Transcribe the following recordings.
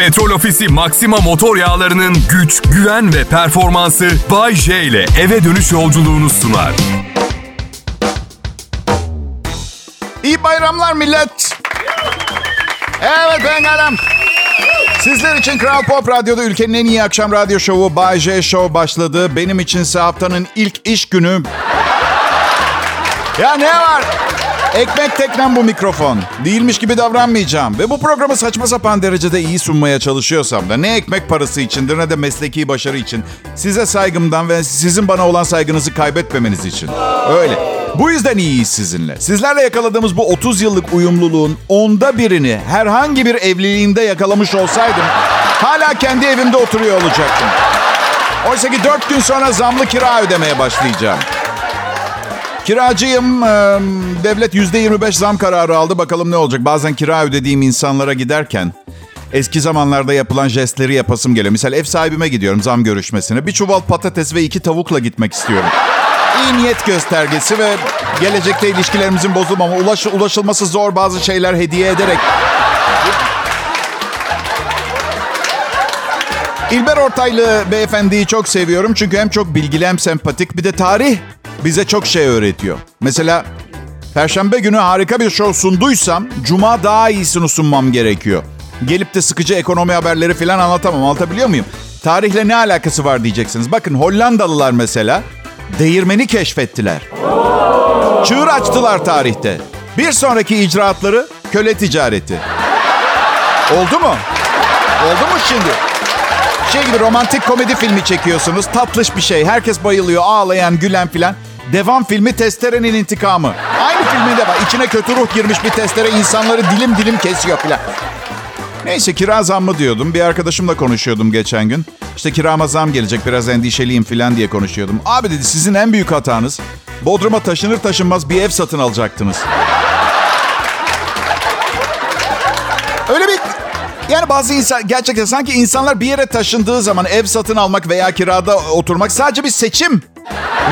Petrol Ofisi Maxima motor yağlarının güç, güven ve performansı Bay J ile eve dönüş yolculuğunu sunar. İyi bayramlar millet. Evet ben Adem. Sizler için Kral Pop Radyo'da ülkenin en iyi akşam radyo şovu Bay J Show başladı. Benim içinse haftanın ilk iş günü. Ya ne var? Ekmek teknem bu mikrofon. Değilmiş gibi davranmayacağım. Ve bu programı saçma sapan derecede iyi sunmaya çalışıyorsam da ne ekmek parası içindir ne de mesleki başarı için. Size saygımdan ve sizin bana olan saygınızı kaybetmemeniz için. Öyle. Bu yüzden iyiyiz sizinle. Sizlerle yakaladığımız bu 30 yıllık uyumluluğun onda birini herhangi bir evliliğimde yakalamış olsaydım hala kendi evimde oturuyor olacaktım. Oysa ki 4 gün sonra zamlı kira ödemeye başlayacağım. Kiracıyım. Devlet %25 zam kararı aldı. Bakalım ne olacak. Bazen kira ödediğim insanlara giderken eski zamanlarda yapılan jestleri yapasım geliyor. Misal ev sahibime gidiyorum zam görüşmesine. Bir çuval patates ve iki tavukla gitmek istiyorum. İyi niyet göstergesi ve gelecekte ilişkilerimizin bozulmama, ulaş, ulaşılması zor bazı şeyler hediye ederek İlber Ortaylı beyefendiyi çok seviyorum çünkü hem çok bilgili hem sempatik bir de tarih bize çok şey öğretiyor. Mesela Perşembe günü harika bir show sunduysam Cuma daha iyisini sunmam gerekiyor. Gelip de sıkıcı ekonomi haberleri falan anlatamam. Anlatabiliyor muyum? Tarihle ne alakası var diyeceksiniz. Bakın Hollandalılar mesela değirmeni keşfettiler. Çığır açtılar tarihte. Bir sonraki icraatları köle ticareti. Oldu mu? Oldu mu şimdi? Şey gibi romantik komedi filmi çekiyorsunuz. Tatlış bir şey. Herkes bayılıyor. Ağlayan, gülen filan. Devam filmi Testere'nin intikamı. Aynı filminde var. İçine kötü ruh girmiş bir testere insanları dilim dilim kesiyor filan. Neyse kira zammı diyordum. Bir arkadaşımla konuşuyordum geçen gün. İşte kirama zam gelecek biraz endişeliyim filan diye konuşuyordum. Abi dedi sizin en büyük hatanız Bodrum'a taşınır taşınmaz bir ev satın alacaktınız. Öyle bir yani bazı insan gerçekten sanki insanlar bir yere taşındığı zaman ev satın almak veya kirada oturmak sadece bir seçim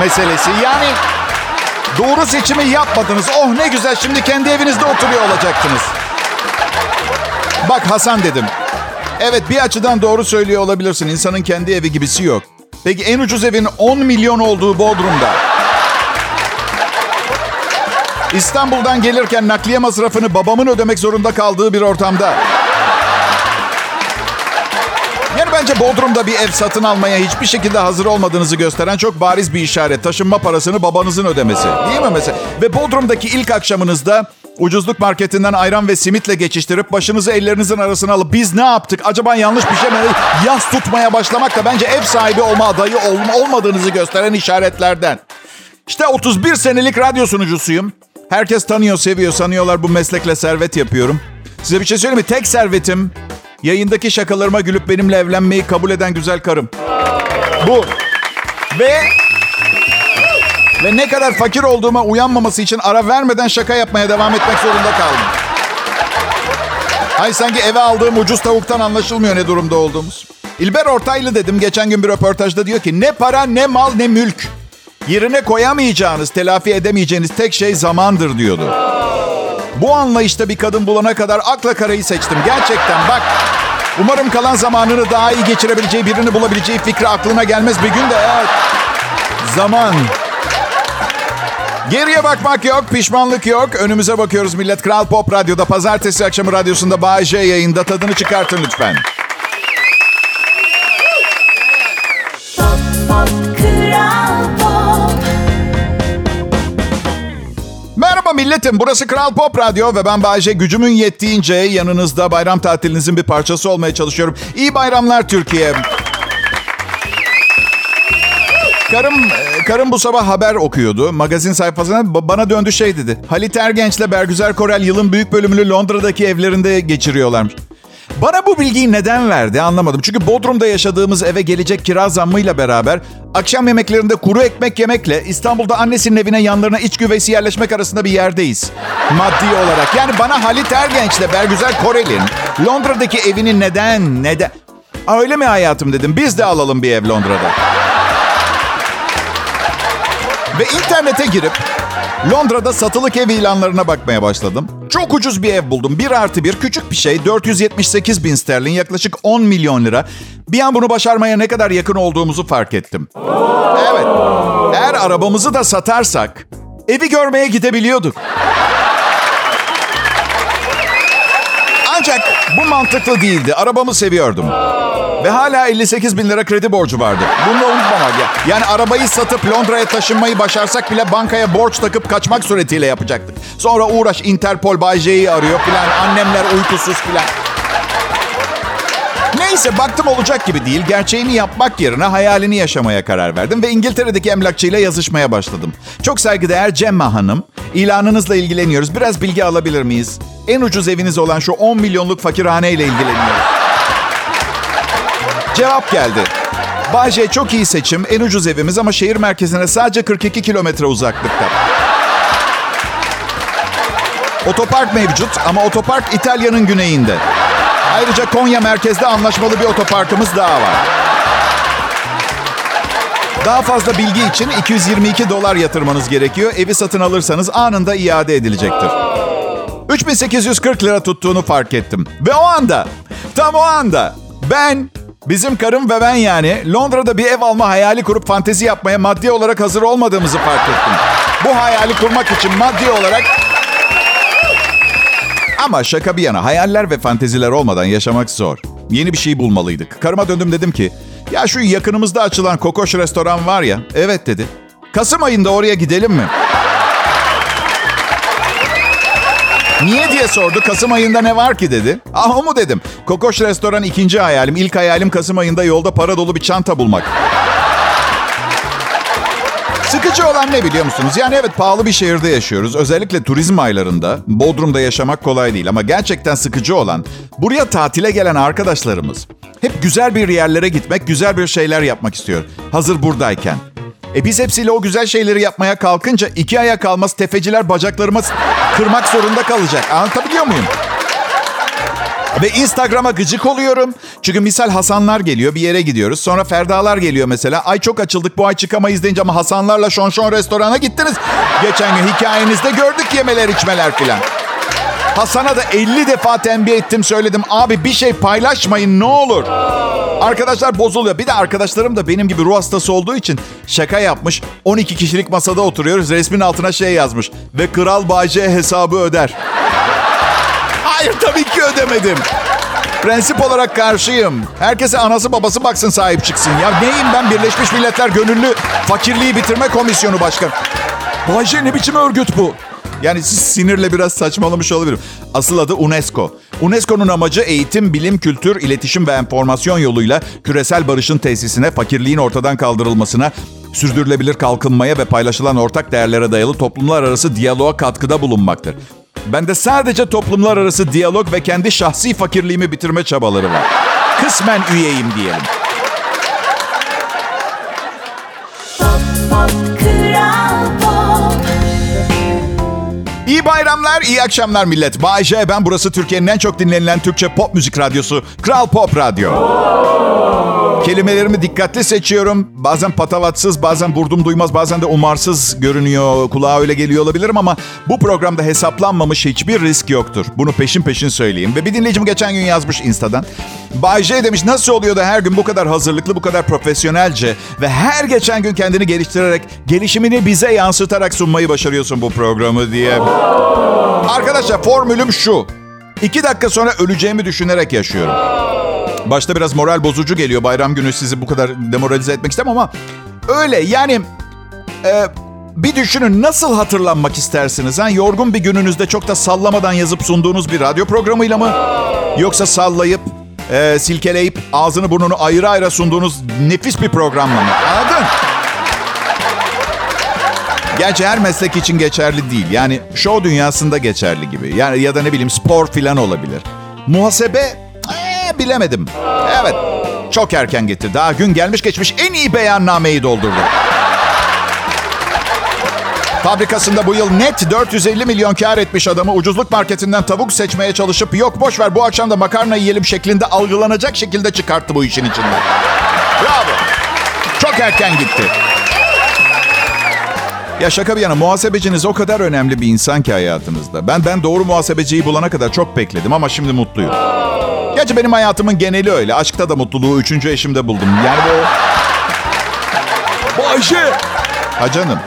meselesi. Yani doğru seçimi yapmadınız. Oh ne güzel şimdi kendi evinizde oturuyor olacaktınız. Bak Hasan dedim. Evet bir açıdan doğru söylüyor olabilirsin. İnsanın kendi evi gibisi yok. Peki en ucuz evin 10 milyon olduğu Bodrum'da. İstanbul'dan gelirken nakliye masrafını babamın ödemek zorunda kaldığı bir ortamda. Bence Bodrum'da bir ev satın almaya hiçbir şekilde hazır olmadığınızı gösteren çok bariz bir işaret. Taşınma parasını babanızın ödemesi. Değil mi mesela? Ve Bodrum'daki ilk akşamınızda ucuzluk marketinden ayran ve simitle geçiştirip başınızı ellerinizin arasına alıp biz ne yaptık? Acaba yanlış bir şey mi? Yas tutmaya başlamak da bence ev sahibi olma adayı ol- olmadığınızı gösteren işaretlerden. İşte 31 senelik radyo sunucusuyum. Herkes tanıyor, seviyor, sanıyorlar bu meslekle servet yapıyorum. Size bir şey söyleyeyim mi? Tek servetim Yayındaki şakalarıma gülüp benimle evlenmeyi kabul eden güzel karım. Bu. Ve ve ne kadar fakir olduğuma uyanmaması için ara vermeden şaka yapmaya devam etmek zorunda kaldım. Hay sanki eve aldığım ucuz tavuktan anlaşılmıyor ne durumda olduğumuz. İlber Ortaylı dedim geçen gün bir röportajda diyor ki ne para ne mal ne mülk. Yerine koyamayacağınız, telafi edemeyeceğiniz tek şey zamandır diyordu. Bu anlayışta bir kadın bulana kadar akla karayı seçtim. Gerçekten bak. Umarım kalan zamanını daha iyi geçirebileceği birini bulabileceği fikri aklına gelmez bir gün de. Evet. Zaman. Geriye bakmak yok, pişmanlık yok. Önümüze bakıyoruz millet. Kral Pop Radyo'da pazartesi akşamı radyosunda J yayında. Tadını çıkartın lütfen. Merhaba milletim. Burası Kral Pop Radyo ve ben Bayece. Gücümün yettiğince yanınızda bayram tatilinizin bir parçası olmaya çalışıyorum. İyi bayramlar Türkiye. Karım, e, karım bu sabah haber okuyordu. Magazin sayfasına bana döndü şey dedi. Halit Ergenç'le Bergüzer Korel yılın büyük bölümünü Londra'daki evlerinde geçiriyorlarmış. Bana bu bilgiyi neden verdi anlamadım. Çünkü Bodrum'da yaşadığımız eve gelecek kira zammıyla beraber akşam yemeklerinde kuru ekmek yemekle İstanbul'da annesinin evine yanlarına iç güveysi yerleşmek arasında bir yerdeyiz. Maddi olarak. Yani bana Halit Ergenç'le Bergüzel Korel'in Londra'daki evini neden, neden... Aa, öyle mi hayatım dedim. Biz de alalım bir ev Londra'da. Ve internete girip Londra'da satılık ev ilanlarına bakmaya başladım. Çok ucuz bir ev buldum. Bir artı bir küçük bir şey. 478 bin sterlin yaklaşık 10 milyon lira. Bir an bunu başarmaya ne kadar yakın olduğumuzu fark ettim. Evet. Eğer arabamızı da satarsak evi görmeye gidebiliyorduk. Ancak bu mantıklı değildi. Arabamı seviyordum. Ve hala 58 bin lira kredi borcu vardı. Bunu da unutmamak ya. Yani arabayı satıp Londra'ya taşınmayı başarsak bile bankaya borç takıp kaçmak suretiyle yapacaktık. Sonra uğraş Interpol Bay J'yi arıyor filan. Annemler uykusuz filan. Neyse baktım olacak gibi değil. Gerçeğini yapmak yerine hayalini yaşamaya karar verdim ve İngiltere'deki emlakçıyla yazışmaya başladım. Çok saygıdeğer Cemma Hanım, ilanınızla ilgileniyoruz. Biraz bilgi alabilir miyiz? En ucuz eviniz olan şu 10 milyonluk fakirhane ile ilgileniyoruz. Cevap geldi. Bayce çok iyi seçim. En ucuz evimiz ama şehir merkezine sadece 42 kilometre uzaklıkta. Otopark mevcut ama otopark İtalya'nın güneyinde. Ayrıca Konya merkezde anlaşmalı bir otoparkımız daha var. Daha fazla bilgi için 222 dolar yatırmanız gerekiyor. Evi satın alırsanız anında iade edilecektir. 3840 lira tuttuğunu fark ettim. Ve o anda, tam o anda ben, bizim karım ve ben yani Londra'da bir ev alma hayali kurup fantezi yapmaya maddi olarak hazır olmadığımızı fark ettim. Bu hayali kurmak için maddi olarak ama şaka bir yana hayaller ve fanteziler olmadan yaşamak zor. Yeni bir şey bulmalıydık. Karıma döndüm dedim ki ya şu yakınımızda açılan kokoş restoran var ya. Evet dedi. Kasım ayında oraya gidelim mi? Niye diye sordu. Kasım ayında ne var ki dedi. Ah o mu dedim. Kokoş restoran ikinci hayalim. İlk hayalim Kasım ayında yolda para dolu bir çanta bulmak. Sıkıcı olan ne biliyor musunuz? Yani evet pahalı bir şehirde yaşıyoruz. Özellikle turizm aylarında. Bodrum'da yaşamak kolay değil ama gerçekten sıkıcı olan buraya tatile gelen arkadaşlarımız hep güzel bir yerlere gitmek, güzel bir şeyler yapmak istiyor. Hazır buradayken. E biz hepsiyle o güzel şeyleri yapmaya kalkınca iki aya kalmaz tefeciler bacaklarıma kırmak zorunda kalacak. Anlatabiliyor muyum? Ve Instagram'a gıcık oluyorum. Çünkü misal Hasanlar geliyor bir yere gidiyoruz. Sonra Ferdalar geliyor mesela. Ay çok açıldık bu ay çıkamayız deyince ama Hasanlarla Şon Şon restorana gittiniz. Geçen gün hikayenizde gördük yemeler içmeler filan. Hasan'a da 50 defa tembih ettim söyledim. Abi bir şey paylaşmayın ne olur. Arkadaşlar bozuluyor. Bir de arkadaşlarım da benim gibi ruh hastası olduğu için şaka yapmış. 12 kişilik masada oturuyoruz. Resmin altına şey yazmış. Ve Kral Bayce hesabı öder. Hayır tabii ki ödemedim. Prensip olarak karşıyım. Herkese anası babası baksın sahip çıksın. Ya neyim ben Birleşmiş Milletler Gönüllü Fakirliği Bitirme Komisyonu Başkanı. Bayce ne biçim örgüt bu? Yani siz sinirle biraz saçmalamış olabilirim. Asıl adı UNESCO. UNESCO'nun amacı eğitim, bilim, kültür, iletişim ve enformasyon yoluyla küresel barışın tesisine, fakirliğin ortadan kaldırılmasına, sürdürülebilir kalkınmaya ve paylaşılan ortak değerlere dayalı toplumlar arası diyaloğa katkıda bulunmaktır. Ben de sadece toplumlar arası diyalog ve kendi şahsi fakirliğimi bitirme çabaları var. Kısmen üyeyim diyelim. İyi bayramlar, iyi akşamlar millet. Bay J, ben burası Türkiye'nin en çok dinlenilen Türkçe pop müzik radyosu. Kral Pop Radyo. Kelimelerimi dikkatli seçiyorum. Bazen patavatsız, bazen vurdum duymaz, bazen de umarsız görünüyor. Kulağa öyle geliyor olabilirim ama bu programda hesaplanmamış hiçbir risk yoktur. Bunu peşin peşin söyleyeyim. Ve bir dinleyicim geçen gün yazmış Insta'dan. Bay J demiş nasıl oluyor da her gün bu kadar hazırlıklı, bu kadar profesyonelce ve her geçen gün kendini geliştirerek, gelişimini bize yansıtarak sunmayı başarıyorsun bu programı diye. Arkadaşlar formülüm şu. İki dakika sonra öleceğimi düşünerek yaşıyorum. Başta biraz moral bozucu geliyor. Bayram günü sizi bu kadar demoralize etmek istemem ama öyle yani e, bir düşünün nasıl hatırlanmak istersiniz? Ha? Yorgun bir gününüzde çok da sallamadan yazıp sunduğunuz bir radyo programıyla mı? Yoksa sallayıp, e, silkeleyip ağzını burnunu ayrı ayrı sunduğunuz nefis bir programla mı? Anladın? Gerçi her meslek için geçerli değil. Yani show dünyasında geçerli gibi. Yani ya da ne bileyim spor filan olabilir. Muhasebe bilemedim. Evet. Çok erken getirdi. Daha gün gelmiş geçmiş en iyi beyannameyi doldurdu. Fabrikasında bu yıl net 450 milyon kar etmiş adamı ucuzluk marketinden tavuk seçmeye çalışıp yok boş ver bu akşam da makarna yiyelim şeklinde algılanacak şekilde çıkarttı bu işin içinden. Bravo. Çok erken gitti. Ya şaka bir yana muhasebeciniz o kadar önemli bir insan ki hayatınızda. Ben ben doğru muhasebeciyi bulana kadar çok bekledim ama şimdi mutluyum. Gerçi benim hayatımın geneli öyle. Aşkta da mutluluğu üçüncü eşimde buldum. Yani bu... Bayşe, Ha canım.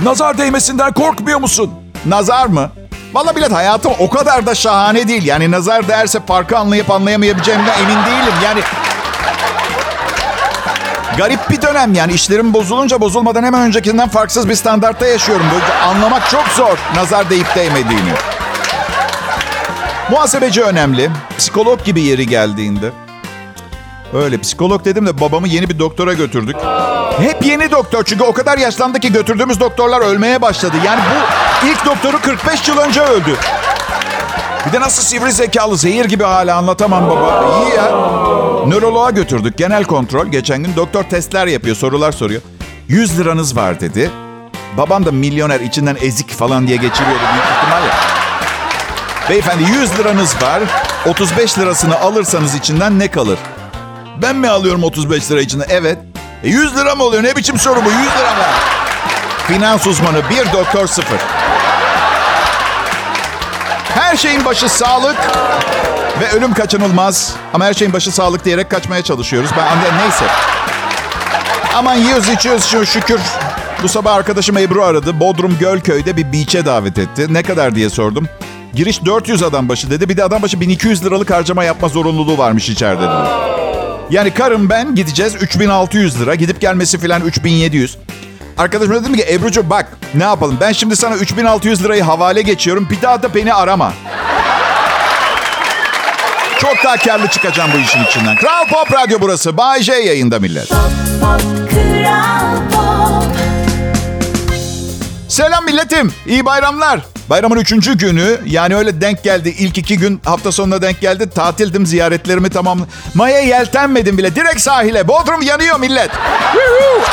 nazar değmesinden korkmuyor musun? Nazar mı? Valla bilet hayatım o kadar da şahane değil. Yani nazar derse farkı anlayıp anlayamayabileceğimden emin değilim. Yani garip bir dönem yani işlerim bozulunca bozulmadan hemen öncekinden farksız bir standartta yaşıyorum. Böyle anlamak çok zor nazar değip değmediğini. Muhasebeci önemli. Psikolog gibi yeri geldiğinde. Öyle psikolog dedim de babamı yeni bir doktora götürdük. Hep yeni doktor çünkü o kadar yaşlandı ki götürdüğümüz doktorlar ölmeye başladı. Yani bu ilk doktoru 45 yıl önce öldü. Bir de nasıl sivri zekalı zehir gibi hala anlatamam baba. İyi ya. Nöroloğa götürdük genel kontrol. Geçen gün doktor testler yapıyor sorular soruyor. 100 liranız var dedi. Babam da milyoner içinden ezik falan diye geçiriyordu. Beyefendi 100 liranız var. 35 lirasını alırsanız içinden ne kalır? Ben mi alıyorum 35 lira içinde? Evet. E 100 lira mı oluyor? Ne biçim soru bu? 100 lira mı? Finans uzmanı bir doktor sıfır. Her şeyin başı sağlık ve ölüm kaçınılmaz. Ama her şeyin başı sağlık diyerek kaçmaya çalışıyoruz. Ben anne neyse. Aman yiyoruz içiyoruz şu şükür. Bu sabah arkadaşım Ebru aradı. Bodrum Gölköy'de bir beach'e davet etti. Ne kadar diye sordum. Giriş 400 adam başı dedi. Bir de adam başı 1200 liralık harcama yapma zorunluluğu varmış içeride dedi. Yani karım ben gideceğiz 3600 lira. Gidip gelmesi filan 3700. Arkadaşım dedim ki Ebru'cu bak ne yapalım ben şimdi sana 3600 lirayı havale geçiyorum. Bir daha da beni arama. Çok daha karlı çıkacağım bu işin içinden. Kral Pop Radyo burası. Bay J yayında millet. Pop, Kral Pop. Selam milletim. İyi bayramlar. Bayramın üçüncü günü yani öyle denk geldi. İlk iki gün hafta sonuna denk geldi. Tatildim ziyaretlerimi tamam. Maya yeltenmedim bile. Direkt sahile. Bodrum yanıyor millet.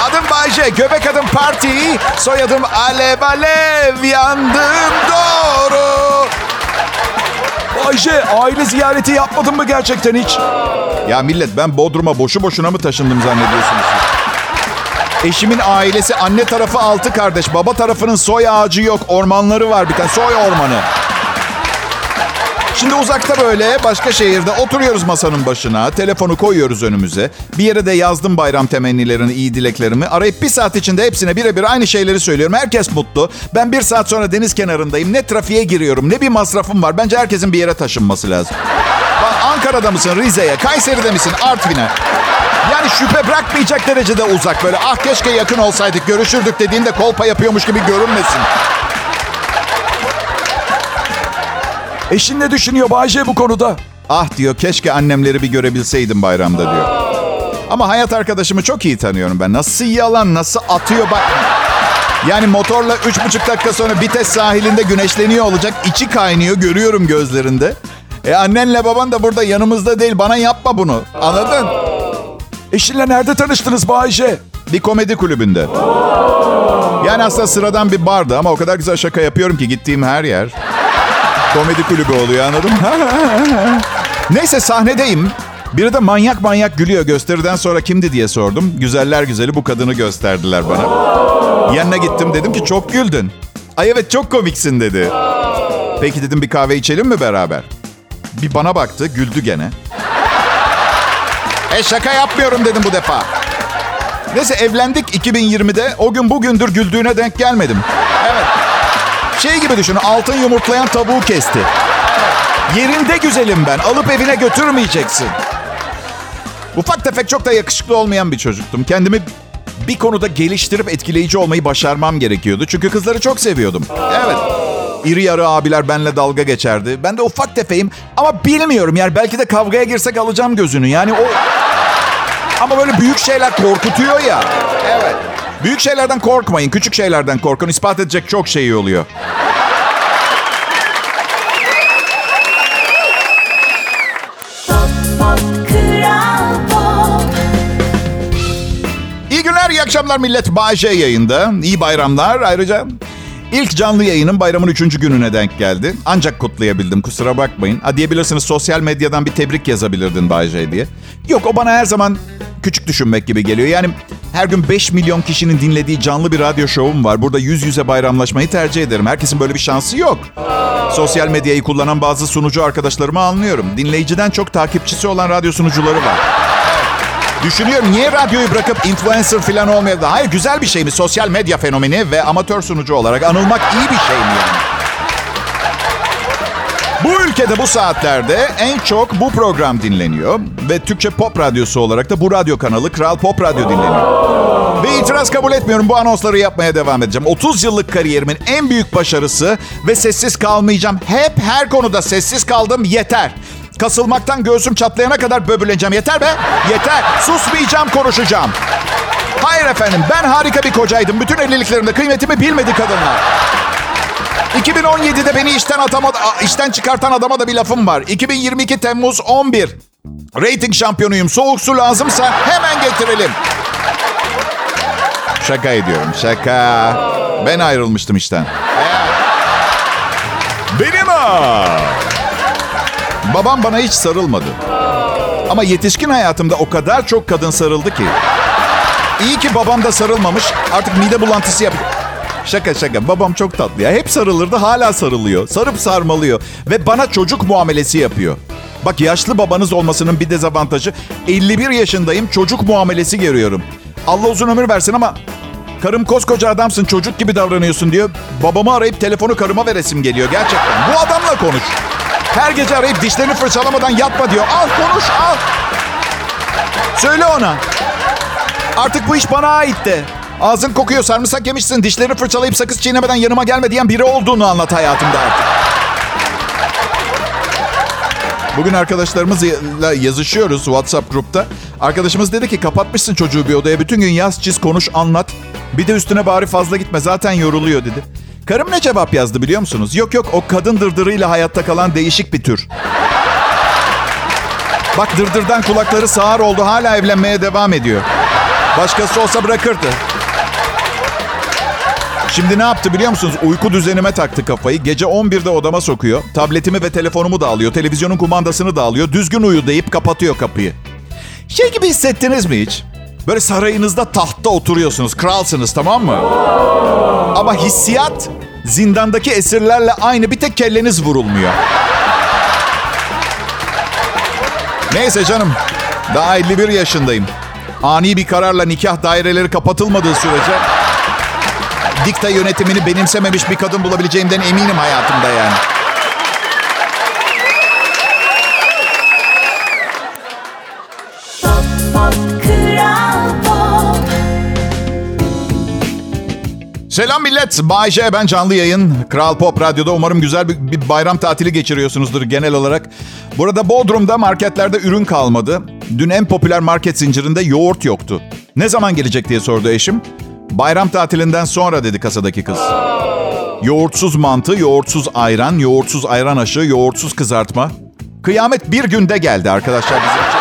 Adım Bayce. Göbek adım Parti. Soyadım Alev Alev. Yandım doğru. Bayşe, aile ziyareti yapmadın mı gerçekten hiç? Ya millet ben Bodrum'a boşu boşuna mı taşındım zannediyorsunuz? Eşimin ailesi anne tarafı altı kardeş. Baba tarafının soy ağacı yok. Ormanları var bir tane. Soy ormanı. Şimdi uzakta böyle başka şehirde oturuyoruz masanın başına. Telefonu koyuyoruz önümüze. Bir yere de yazdım bayram temennilerini, iyi dileklerimi. Arayıp bir saat içinde hepsine birebir aynı şeyleri söylüyorum. Herkes mutlu. Ben bir saat sonra deniz kenarındayım. Ne trafiğe giriyorum, ne bir masrafım var. Bence herkesin bir yere taşınması lazım. Ankara'da mısın, Rize'ye, Kayseri'de misin, Artvin'e? Yani şüphe bırakmayacak derecede uzak. Böyle ah keşke yakın olsaydık, görüşürdük dediğinde kolpa yapıyormuş gibi görünmesin. Eşin ne düşünüyor Bayşe bu konuda? Ah diyor keşke annemleri bir görebilseydim bayramda diyor. Ama hayat arkadaşımı çok iyi tanıyorum ben. Nasıl yalan, nasıl atıyor bak. Yani motorla üç buçuk dakika sonra Bites sahilinde güneşleniyor olacak. içi kaynıyor görüyorum gözlerinde. E annenle baban da burada yanımızda değil. Bana yapma bunu. Anladın? Eşinle nerede tanıştınız Bayşe? Bir komedi kulübünde. Yani aslında sıradan bir bardı ama o kadar güzel şaka yapıyorum ki gittiğim her yer. Komedi kulübü oluyor anladın mı? Neyse sahnedeyim. Biri de manyak manyak gülüyor. Gösteriden sonra kimdi diye sordum. Güzeller güzeli bu kadını gösterdiler bana. Yanına gittim dedim ki çok güldün. Ay evet çok komiksin dedi. Peki dedim bir kahve içelim mi beraber? Bir bana baktı güldü gene. E şaka yapmıyorum dedim bu defa. Neyse evlendik 2020'de. O gün bugündür güldüğüne denk gelmedim. Evet. Şey gibi düşünün altın yumurtlayan tavuğu kesti. Yerinde güzelim ben. Alıp evine götürmeyeceksin. Ufak tefek çok da yakışıklı olmayan bir çocuktum. Kendimi bir konuda geliştirip etkileyici olmayı başarmam gerekiyordu. Çünkü kızları çok seviyordum. Evet. İri yarı abiler benle dalga geçerdi. Ben de ufak tefeyim ama bilmiyorum yani belki de kavgaya girsek alacağım gözünü. Yani o ama böyle büyük şeyler korkutuyor ya. Evet. Büyük şeylerden korkmayın. Küçük şeylerden korkun. İspat edecek çok şey oluyor. İyi günler, iyi akşamlar millet. Bayşe yayında. İyi bayramlar. Ayrıca ilk canlı yayının bayramın üçüncü gününe denk geldi. Ancak kutlayabildim kusura bakmayın. Ha diyebilirsiniz sosyal medyadan bir tebrik yazabilirdin Bayşe diye. Yok o bana her zaman küçük düşünmek gibi geliyor. Yani Her gün 5 milyon kişinin dinlediği canlı bir radyo şovum var. Burada yüz yüze bayramlaşmayı tercih ederim. Herkesin böyle bir şansı yok. Sosyal medyayı kullanan bazı sunucu arkadaşlarımı anlıyorum. Dinleyiciden çok takipçisi olan radyo sunucuları var. Düşünüyorum niye radyoyu bırakıp influencer falan olmaya... Hayır güzel bir şey mi? Sosyal medya fenomeni ve amatör sunucu olarak anılmak iyi bir şey mi yani? Bu ülkede bu saatlerde en çok bu program dinleniyor. Ve Türkçe pop radyosu olarak da bu radyo kanalı Kral Pop Radyo dinleniyor. Ve itiraz kabul etmiyorum. Bu anonsları yapmaya devam edeceğim. 30 yıllık kariyerimin en büyük başarısı ve sessiz kalmayacağım. Hep her konuda sessiz kaldım yeter. Kasılmaktan göğsüm çatlayana kadar böbürleneceğim. Yeter be. Yeter. Susmayacağım, konuşacağım. Hayır efendim ben harika bir kocaydım. Bütün evliliklerimde kıymetimi bilmedi kadınlar. 2017'de beni işten atamadı, işten çıkartan adama da bir lafım var. 2022 Temmuz 11. Rating şampiyonuyum. Soğuk su lazımsa hemen getirelim. Şaka ediyorum. Şaka. Ben ayrılmıştım işten. Benim ha. Babam bana hiç sarılmadı. Ama yetişkin hayatımda o kadar çok kadın sarıldı ki. İyi ki babam da sarılmamış. Artık mide bulantısı yapıyor. Şaka şaka. Babam çok tatlı ya. Hep sarılırdı hala sarılıyor. Sarıp sarmalıyor. Ve bana çocuk muamelesi yapıyor. Bak yaşlı babanız olmasının bir dezavantajı 51 yaşındayım çocuk muamelesi görüyorum. Allah uzun ömür versin ama karım koskoca adamsın çocuk gibi davranıyorsun diyor. Babamı arayıp telefonu karıma veresim geliyor gerçekten. Bu adamla konuş. Her gece arayıp dişlerini fırçalamadan yatma diyor. Al konuş al. Söyle ona. Artık bu iş bana ait de. Ağzın kokuyor, sarımsak yemişsin, dişlerini fırçalayıp sakız çiğnemeden yanıma gelme diyen biri olduğunu anlat hayatımda artık. Bugün arkadaşlarımızla yazışıyoruz WhatsApp grupta. Arkadaşımız dedi ki kapatmışsın çocuğu bir odaya. Bütün gün yaz, çiz, konuş, anlat. Bir de üstüne bari fazla gitme zaten yoruluyor dedi. Karım ne cevap yazdı biliyor musunuz? Yok yok o kadın dırdırıyla hayatta kalan değişik bir tür. Bak dırdırdan kulakları sağır oldu hala evlenmeye devam ediyor. Başkası olsa bırakırdı. Şimdi ne yaptı biliyor musunuz? Uyku düzenime taktı kafayı. Gece 11'de odama sokuyor. Tabletimi ve telefonumu da alıyor. Televizyonun kumandasını da alıyor. Düzgün uyu deyip kapatıyor kapıyı. Şey gibi hissettiniz mi hiç? Böyle sarayınızda tahtta oturuyorsunuz. Kralsınız tamam mı? Ama hissiyat zindandaki esirlerle aynı. Bir tek kelleniz vurulmuyor. Neyse canım. Daha 51 yaşındayım. Ani bir kararla nikah daireleri kapatılmadığı sürece dikta yönetimini benimsememiş bir kadın bulabileceğimden eminim hayatımda yani. Selam millet. Bay J ben canlı yayın. Kral Pop Radyo'da umarım güzel bir, bir bayram tatili geçiriyorsunuzdur genel olarak. Burada Bodrum'da marketlerde ürün kalmadı. Dün en popüler market zincirinde yoğurt yoktu. Ne zaman gelecek diye sordu eşim. Bayram tatilinden sonra dedi kasadaki kız. Yoğurtsuz mantı, yoğurtsuz ayran, yoğurtsuz ayran aşı, yoğurtsuz kızartma. Kıyamet bir günde geldi arkadaşlar bizim için.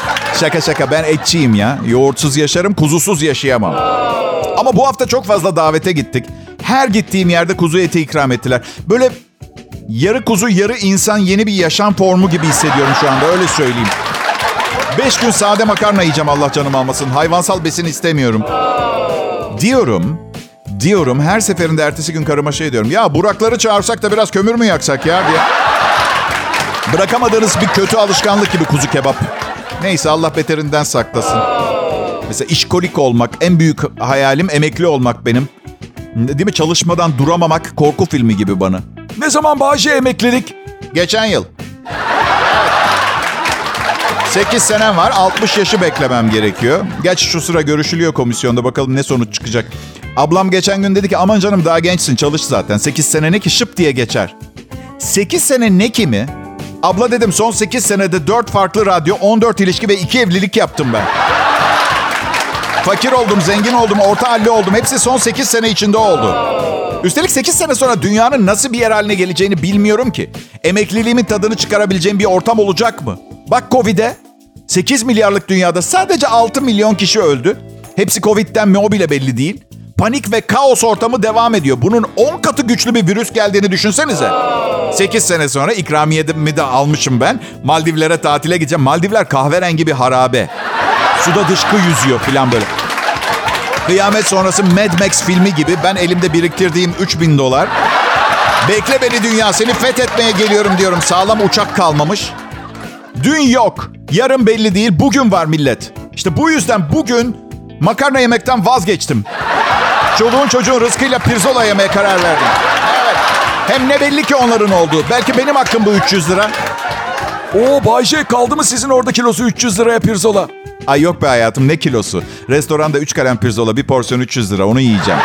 Şaka şaka ben etçiyim ya. Yoğurtsuz yaşarım, kuzusuz yaşayamam. Ama bu hafta çok fazla davete gittik. Her gittiğim yerde kuzu eti ikram ettiler. Böyle yarı kuzu yarı insan yeni bir yaşam formu gibi hissediyorum şu anda öyle söyleyeyim. Beş gün sade makarna yiyeceğim Allah canım almasın. Hayvansal besin istemiyorum. Diyorum, diyorum her seferinde ertesi gün karıma şey diyorum. Ya Burakları çağırsak da biraz kömür mü yaksak ya diye. Bırakamadığınız bir kötü alışkanlık gibi kuzu kebap. Neyse Allah beterinden saklasın. Mesela işkolik olmak, en büyük hayalim emekli olmak benim. Değil mi? Çalışmadan duramamak korku filmi gibi bana. Ne zaman Bayce emeklilik? Geçen yıl. 8 senem var. 60 yaşı beklemem gerekiyor. Gerçi şu sıra görüşülüyor komisyonda. Bakalım ne sonuç çıkacak. Ablam geçen gün dedi ki aman canım daha gençsin çalış zaten. 8 sene ne ki şıp diye geçer. 8 sene ne ki mi? Abla dedim son 8 senede 4 farklı radyo, 14 ilişki ve 2 evlilik yaptım ben. Fakir oldum, zengin oldum, orta halli oldum. Hepsi son 8 sene içinde oldu. Üstelik 8 sene sonra dünyanın nasıl bir yer haline geleceğini bilmiyorum ki. Emekliliğimin tadını çıkarabileceğim bir ortam olacak mı? Bak Covid'e 8 milyarlık dünyada sadece 6 milyon kişi öldü. Hepsi Covid'den mi o bile belli değil. Panik ve kaos ortamı devam ediyor. Bunun 10 katı güçlü bir virüs geldiğini düşünsenize. 8 sene sonra ikramiyemi de almışım ben. Maldivlere tatile gideceğim. Maldivler kahverengi bir harabe. Suda dışkı yüzüyor falan böyle. Kıyamet sonrası Mad Max filmi gibi ben elimde biriktirdiğim 3000 dolar. Bekle beni dünya seni fethetmeye geliyorum diyorum. Sağlam uçak kalmamış. Dün yok. Yarın belli değil. Bugün var millet. İşte bu yüzden bugün makarna yemekten vazgeçtim. Çoluğun çocuğun rızkıyla pirzola yemeye karar verdim. Evet. Hem ne belli ki onların olduğu. Belki benim hakkım bu 300 lira. Oo Bayce kaldı mı sizin orada kilosu 300 liraya pirzola? Ay yok be hayatım ne kilosu. Restoranda 3 kalem pirzola bir porsiyon 300 lira onu yiyeceğim.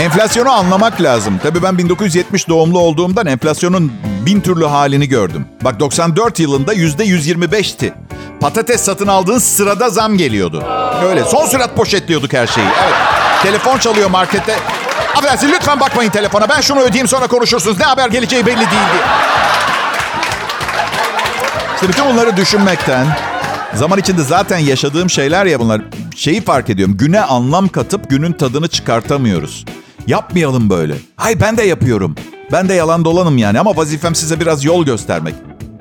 Enflasyonu anlamak lazım. Tabii ben 1970 doğumlu olduğumdan enflasyonun bin türlü halini gördüm. Bak 94 yılında yüzde 125'ti. Patates satın aldığın sırada zam geliyordu. Öyle son sürat poşetliyorduk her şeyi. Evet. Telefon çalıyor markette. Affedersin lütfen bakmayın telefona. Ben şunu ödeyeyim sonra konuşursunuz. Ne haber geleceği belli değildi. İşte bütün bunları düşünmekten zaman içinde zaten yaşadığım şeyler ya bunlar. Şeyi fark ediyorum. Güne anlam katıp günün tadını çıkartamıyoruz. Yapmayalım böyle. Hay ben de yapıyorum. Ben de yalan dolanım yani ama vazifem size biraz yol göstermek.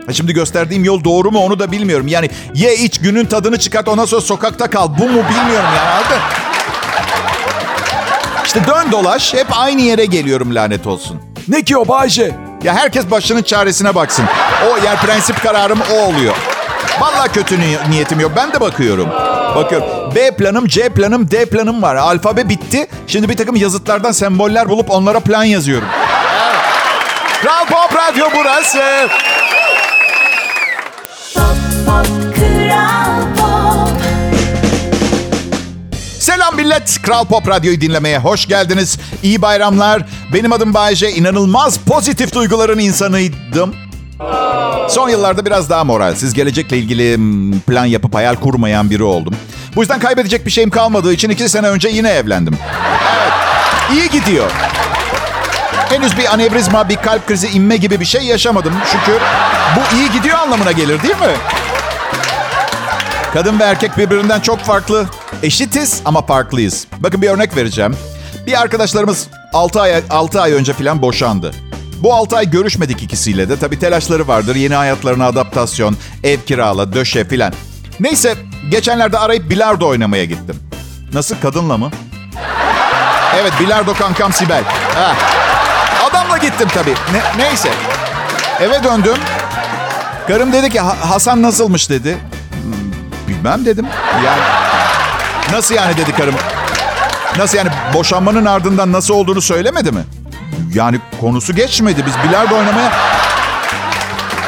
Ha şimdi gösterdiğim yol doğru mu onu da bilmiyorum. Yani ye iç günün tadını çıkart ondan sonra sokakta kal. Bu mu bilmiyorum yani anladın? İşte dön dolaş hep aynı yere geliyorum lanet olsun. Ne ki o Bayce? Ya herkes başının çaresine baksın. O yer prensip kararım o oluyor. Vallahi kötü ni- niyetim yok. Ben de bakıyorum. Bakıyorum. B planım, C planım, D planım var. Alfabe bitti. Şimdi bir takım yazıtlardan semboller bulup onlara plan yazıyorum. Kral Pop Radyo burası. Kral Pop Selam millet. Kral Pop Radyo'yu dinlemeye hoş geldiniz. İyi bayramlar. Benim adım Bayece. İnanılmaz pozitif duyguların insanıydım. Son yıllarda biraz daha moralsiz, gelecekle ilgili plan yapıp hayal kurmayan biri oldum. Bu yüzden kaybedecek bir şeyim kalmadığı için iki sene önce yine evlendim. Evet, iyi gidiyor. Henüz bir anevrizma, bir kalp krizi, inme gibi bir şey yaşamadım. Çünkü bu iyi gidiyor anlamına gelir değil mi? Kadın ve erkek birbirinden çok farklı. Eşitiz ama farklıyız. Bakın bir örnek vereceğim. Bir arkadaşlarımız 6 ay, 6 ay önce falan boşandı. Bu 6 ay görüşmedik ikisiyle de. Tabii telaşları vardır. Yeni hayatlarına adaptasyon, ev kirala, döşe filan. Neyse geçenlerde arayıp bilardo oynamaya gittim. Nasıl kadınla mı? Evet bilardo kankam Sibel. Ha. Adamla gittim tabii. Ne- neyse. Eve döndüm. Karım dedi ki "Ha- Hasan nasılmış dedi. Bilmem dedim. Yani nasıl yani dedi karım. Nasıl yani boşanmanın ardından nasıl olduğunu söylemedi mi? Yani konusu geçmedi. Biz bilardo oynamaya...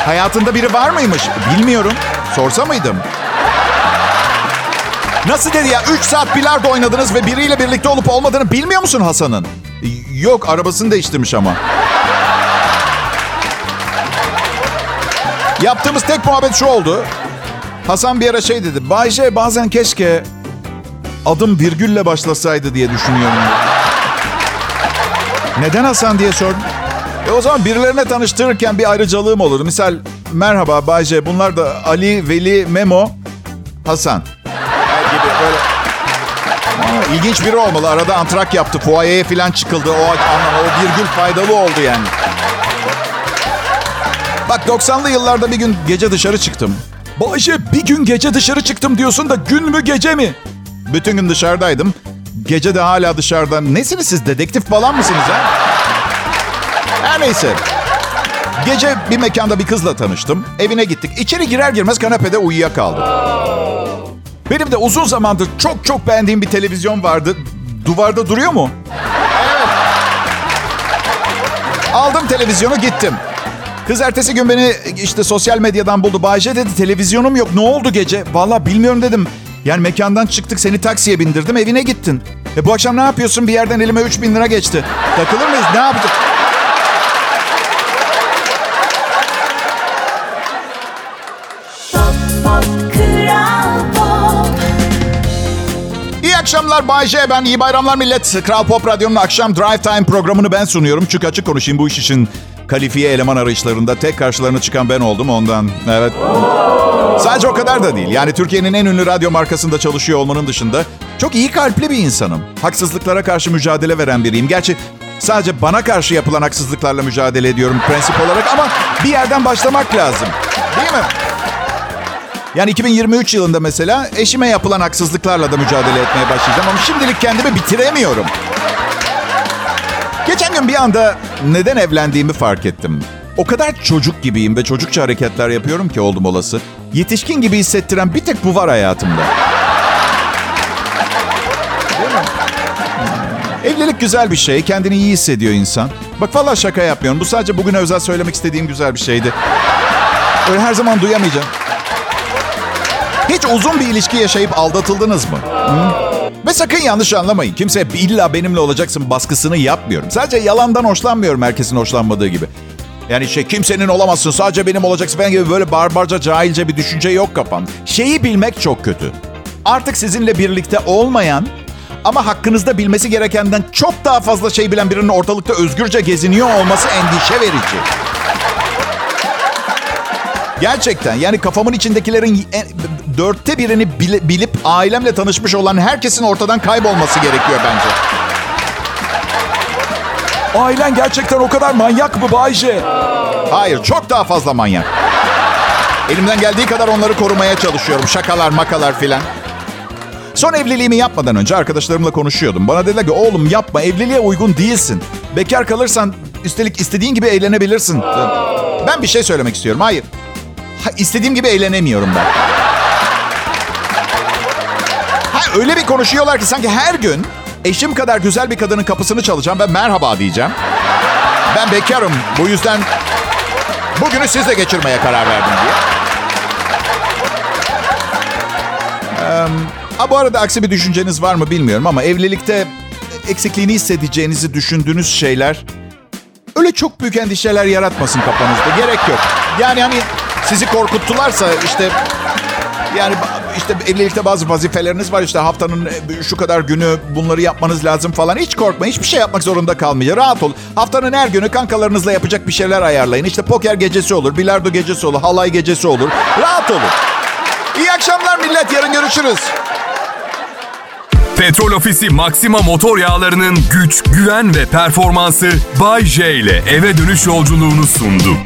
Hayatında biri var mıymış? Bilmiyorum. Sorsa mıydım? Nasıl dedi ya? 3 saat bilardo oynadınız ve biriyle birlikte olup olmadığını bilmiyor musun Hasan'ın? Yok arabasını değiştirmiş ama. Yaptığımız tek muhabbet şu oldu. Hasan bir ara şey dedi. Bayce bazen keşke adım virgülle başlasaydı diye düşünüyorum. Neden Hasan diye sordum. E o zaman birilerine tanıştırırken bir ayrıcalığım olur. Misal merhaba Bayce bunlar da Ali, Veli, Memo, Hasan. gibi böyle. Aa, ilginç biri olmalı. Arada antrak yaptı. Fuayeye falan çıkıldı. O anlam, o virgül faydalı oldu yani. Bak 90'lı yıllarda bir gün gece dışarı çıktım. Bayce bir gün gece dışarı çıktım diyorsun da gün mü gece mi? Bütün gün dışarıdaydım. Gece de hala dışarıda. Nesiniz siz? Dedektif falan mısınız ha? Her neyse. Gece bir mekanda bir kızla tanıştım. Evine gittik. İçeri girer girmez kanepede uyuyakaldım. Benim de uzun zamandır çok çok beğendiğim bir televizyon vardı. Duvarda duruyor mu? Evet. Aldım televizyonu gittim. Kız ertesi gün beni işte sosyal medyadan buldu. Bayce dedi televizyonum yok. Ne oldu gece? Valla bilmiyorum dedim. Yani mekandan çıktık seni taksiye bindirdim evine gittin. E bu akşam ne yapıyorsun? Bir yerden elime 3000 lira geçti. Takılır mıyız? Ne yaptık? Akşamlar Bay J. Ben iyi bayramlar millet. Kral Pop Radyo'nun akşam Drive Time programını ben sunuyorum. Çünkü açık konuşayım bu iş için kalifiye eleman arayışlarında tek karşılarına çıkan ben oldum ondan. Evet. Sadece o kadar da değil. Yani Türkiye'nin en ünlü radyo markasında çalışıyor olmanın dışında çok iyi kalpli bir insanım. Haksızlıklara karşı mücadele veren biriyim. Gerçi sadece bana karşı yapılan haksızlıklarla mücadele ediyorum prensip olarak ama bir yerden başlamak lazım. Değil mi? Yani 2023 yılında mesela eşime yapılan haksızlıklarla da mücadele etmeye başlayacağım ama şimdilik kendimi bitiremiyorum. Geçen gün bir anda neden evlendiğimi fark ettim. O kadar çocuk gibiyim ve çocukça hareketler yapıyorum ki oldum olası. Yetişkin gibi hissettiren bir tek bu var hayatımda. Evlilik güzel bir şey. Kendini iyi hissediyor insan. Bak vallahi şaka yapmıyorum. Bu sadece bugüne özel söylemek istediğim güzel bir şeydi. Öyle her zaman duyamayacağım. Hiç uzun bir ilişki yaşayıp aldatıldınız mı? Hı? Ve sakın yanlış anlamayın. Kimse illa benimle olacaksın baskısını yapmıyorum. Sadece yalandan hoşlanmıyorum herkesin hoşlanmadığı gibi. Yani şey kimsenin olamazsın sadece benim olacaksın falan gibi böyle barbarca cahilce bir düşünce yok kafam. Şeyi bilmek çok kötü. Artık sizinle birlikte olmayan ama hakkınızda bilmesi gerekenden çok daha fazla şey bilen birinin ortalıkta özgürce geziniyor olması endişe verici. Gerçekten yani kafamın içindekilerin dörtte birini bile- bilip ailemle tanışmış olan herkesin ortadan kaybolması gerekiyor bence. Ailen gerçekten o kadar manyak mı Bayce? Hayır, çok daha fazla manyak. Elimden geldiği kadar onları korumaya çalışıyorum. Şakalar, makalar filan. Son evliliğimi yapmadan önce arkadaşlarımla konuşuyordum. Bana dediler ki oğlum yapma evliliğe uygun değilsin. Bekar kalırsan üstelik istediğin gibi eğlenebilirsin. Ben bir şey söylemek istiyorum. Hayır. Ha, istediğim gibi eğlenemiyorum ben. Ha, öyle bir konuşuyorlar ki sanki her gün eşim kadar güzel bir kadının kapısını çalacağım ve merhaba diyeceğim. Ben bekarım. Bu yüzden bugünü sizle geçirmeye karar verdim diye. Ee, ha, bu arada aksi bir düşünceniz var mı bilmiyorum ama evlilikte eksikliğini hissedeceğinizi düşündüğünüz şeyler öyle çok büyük endişeler yaratmasın kafanızda. Gerek yok. Yani hani sizi korkuttularsa işte yani işte evlilikte bazı vazifeleriniz var işte haftanın e, şu kadar günü bunları yapmanız lazım falan. Hiç korkmayın. Hiçbir şey yapmak zorunda kalmayın. Rahat olun. Haftanın her günü kankalarınızla yapacak bir şeyler ayarlayın. İşte poker gecesi olur, bilardo gecesi olur, halay gecesi olur. Rahat olun. İyi akşamlar millet. Yarın görüşürüz. Petrol Ofisi Maxima motor yağlarının güç, güven ve performansı Bay J ile eve dönüş yolculuğunu sundu.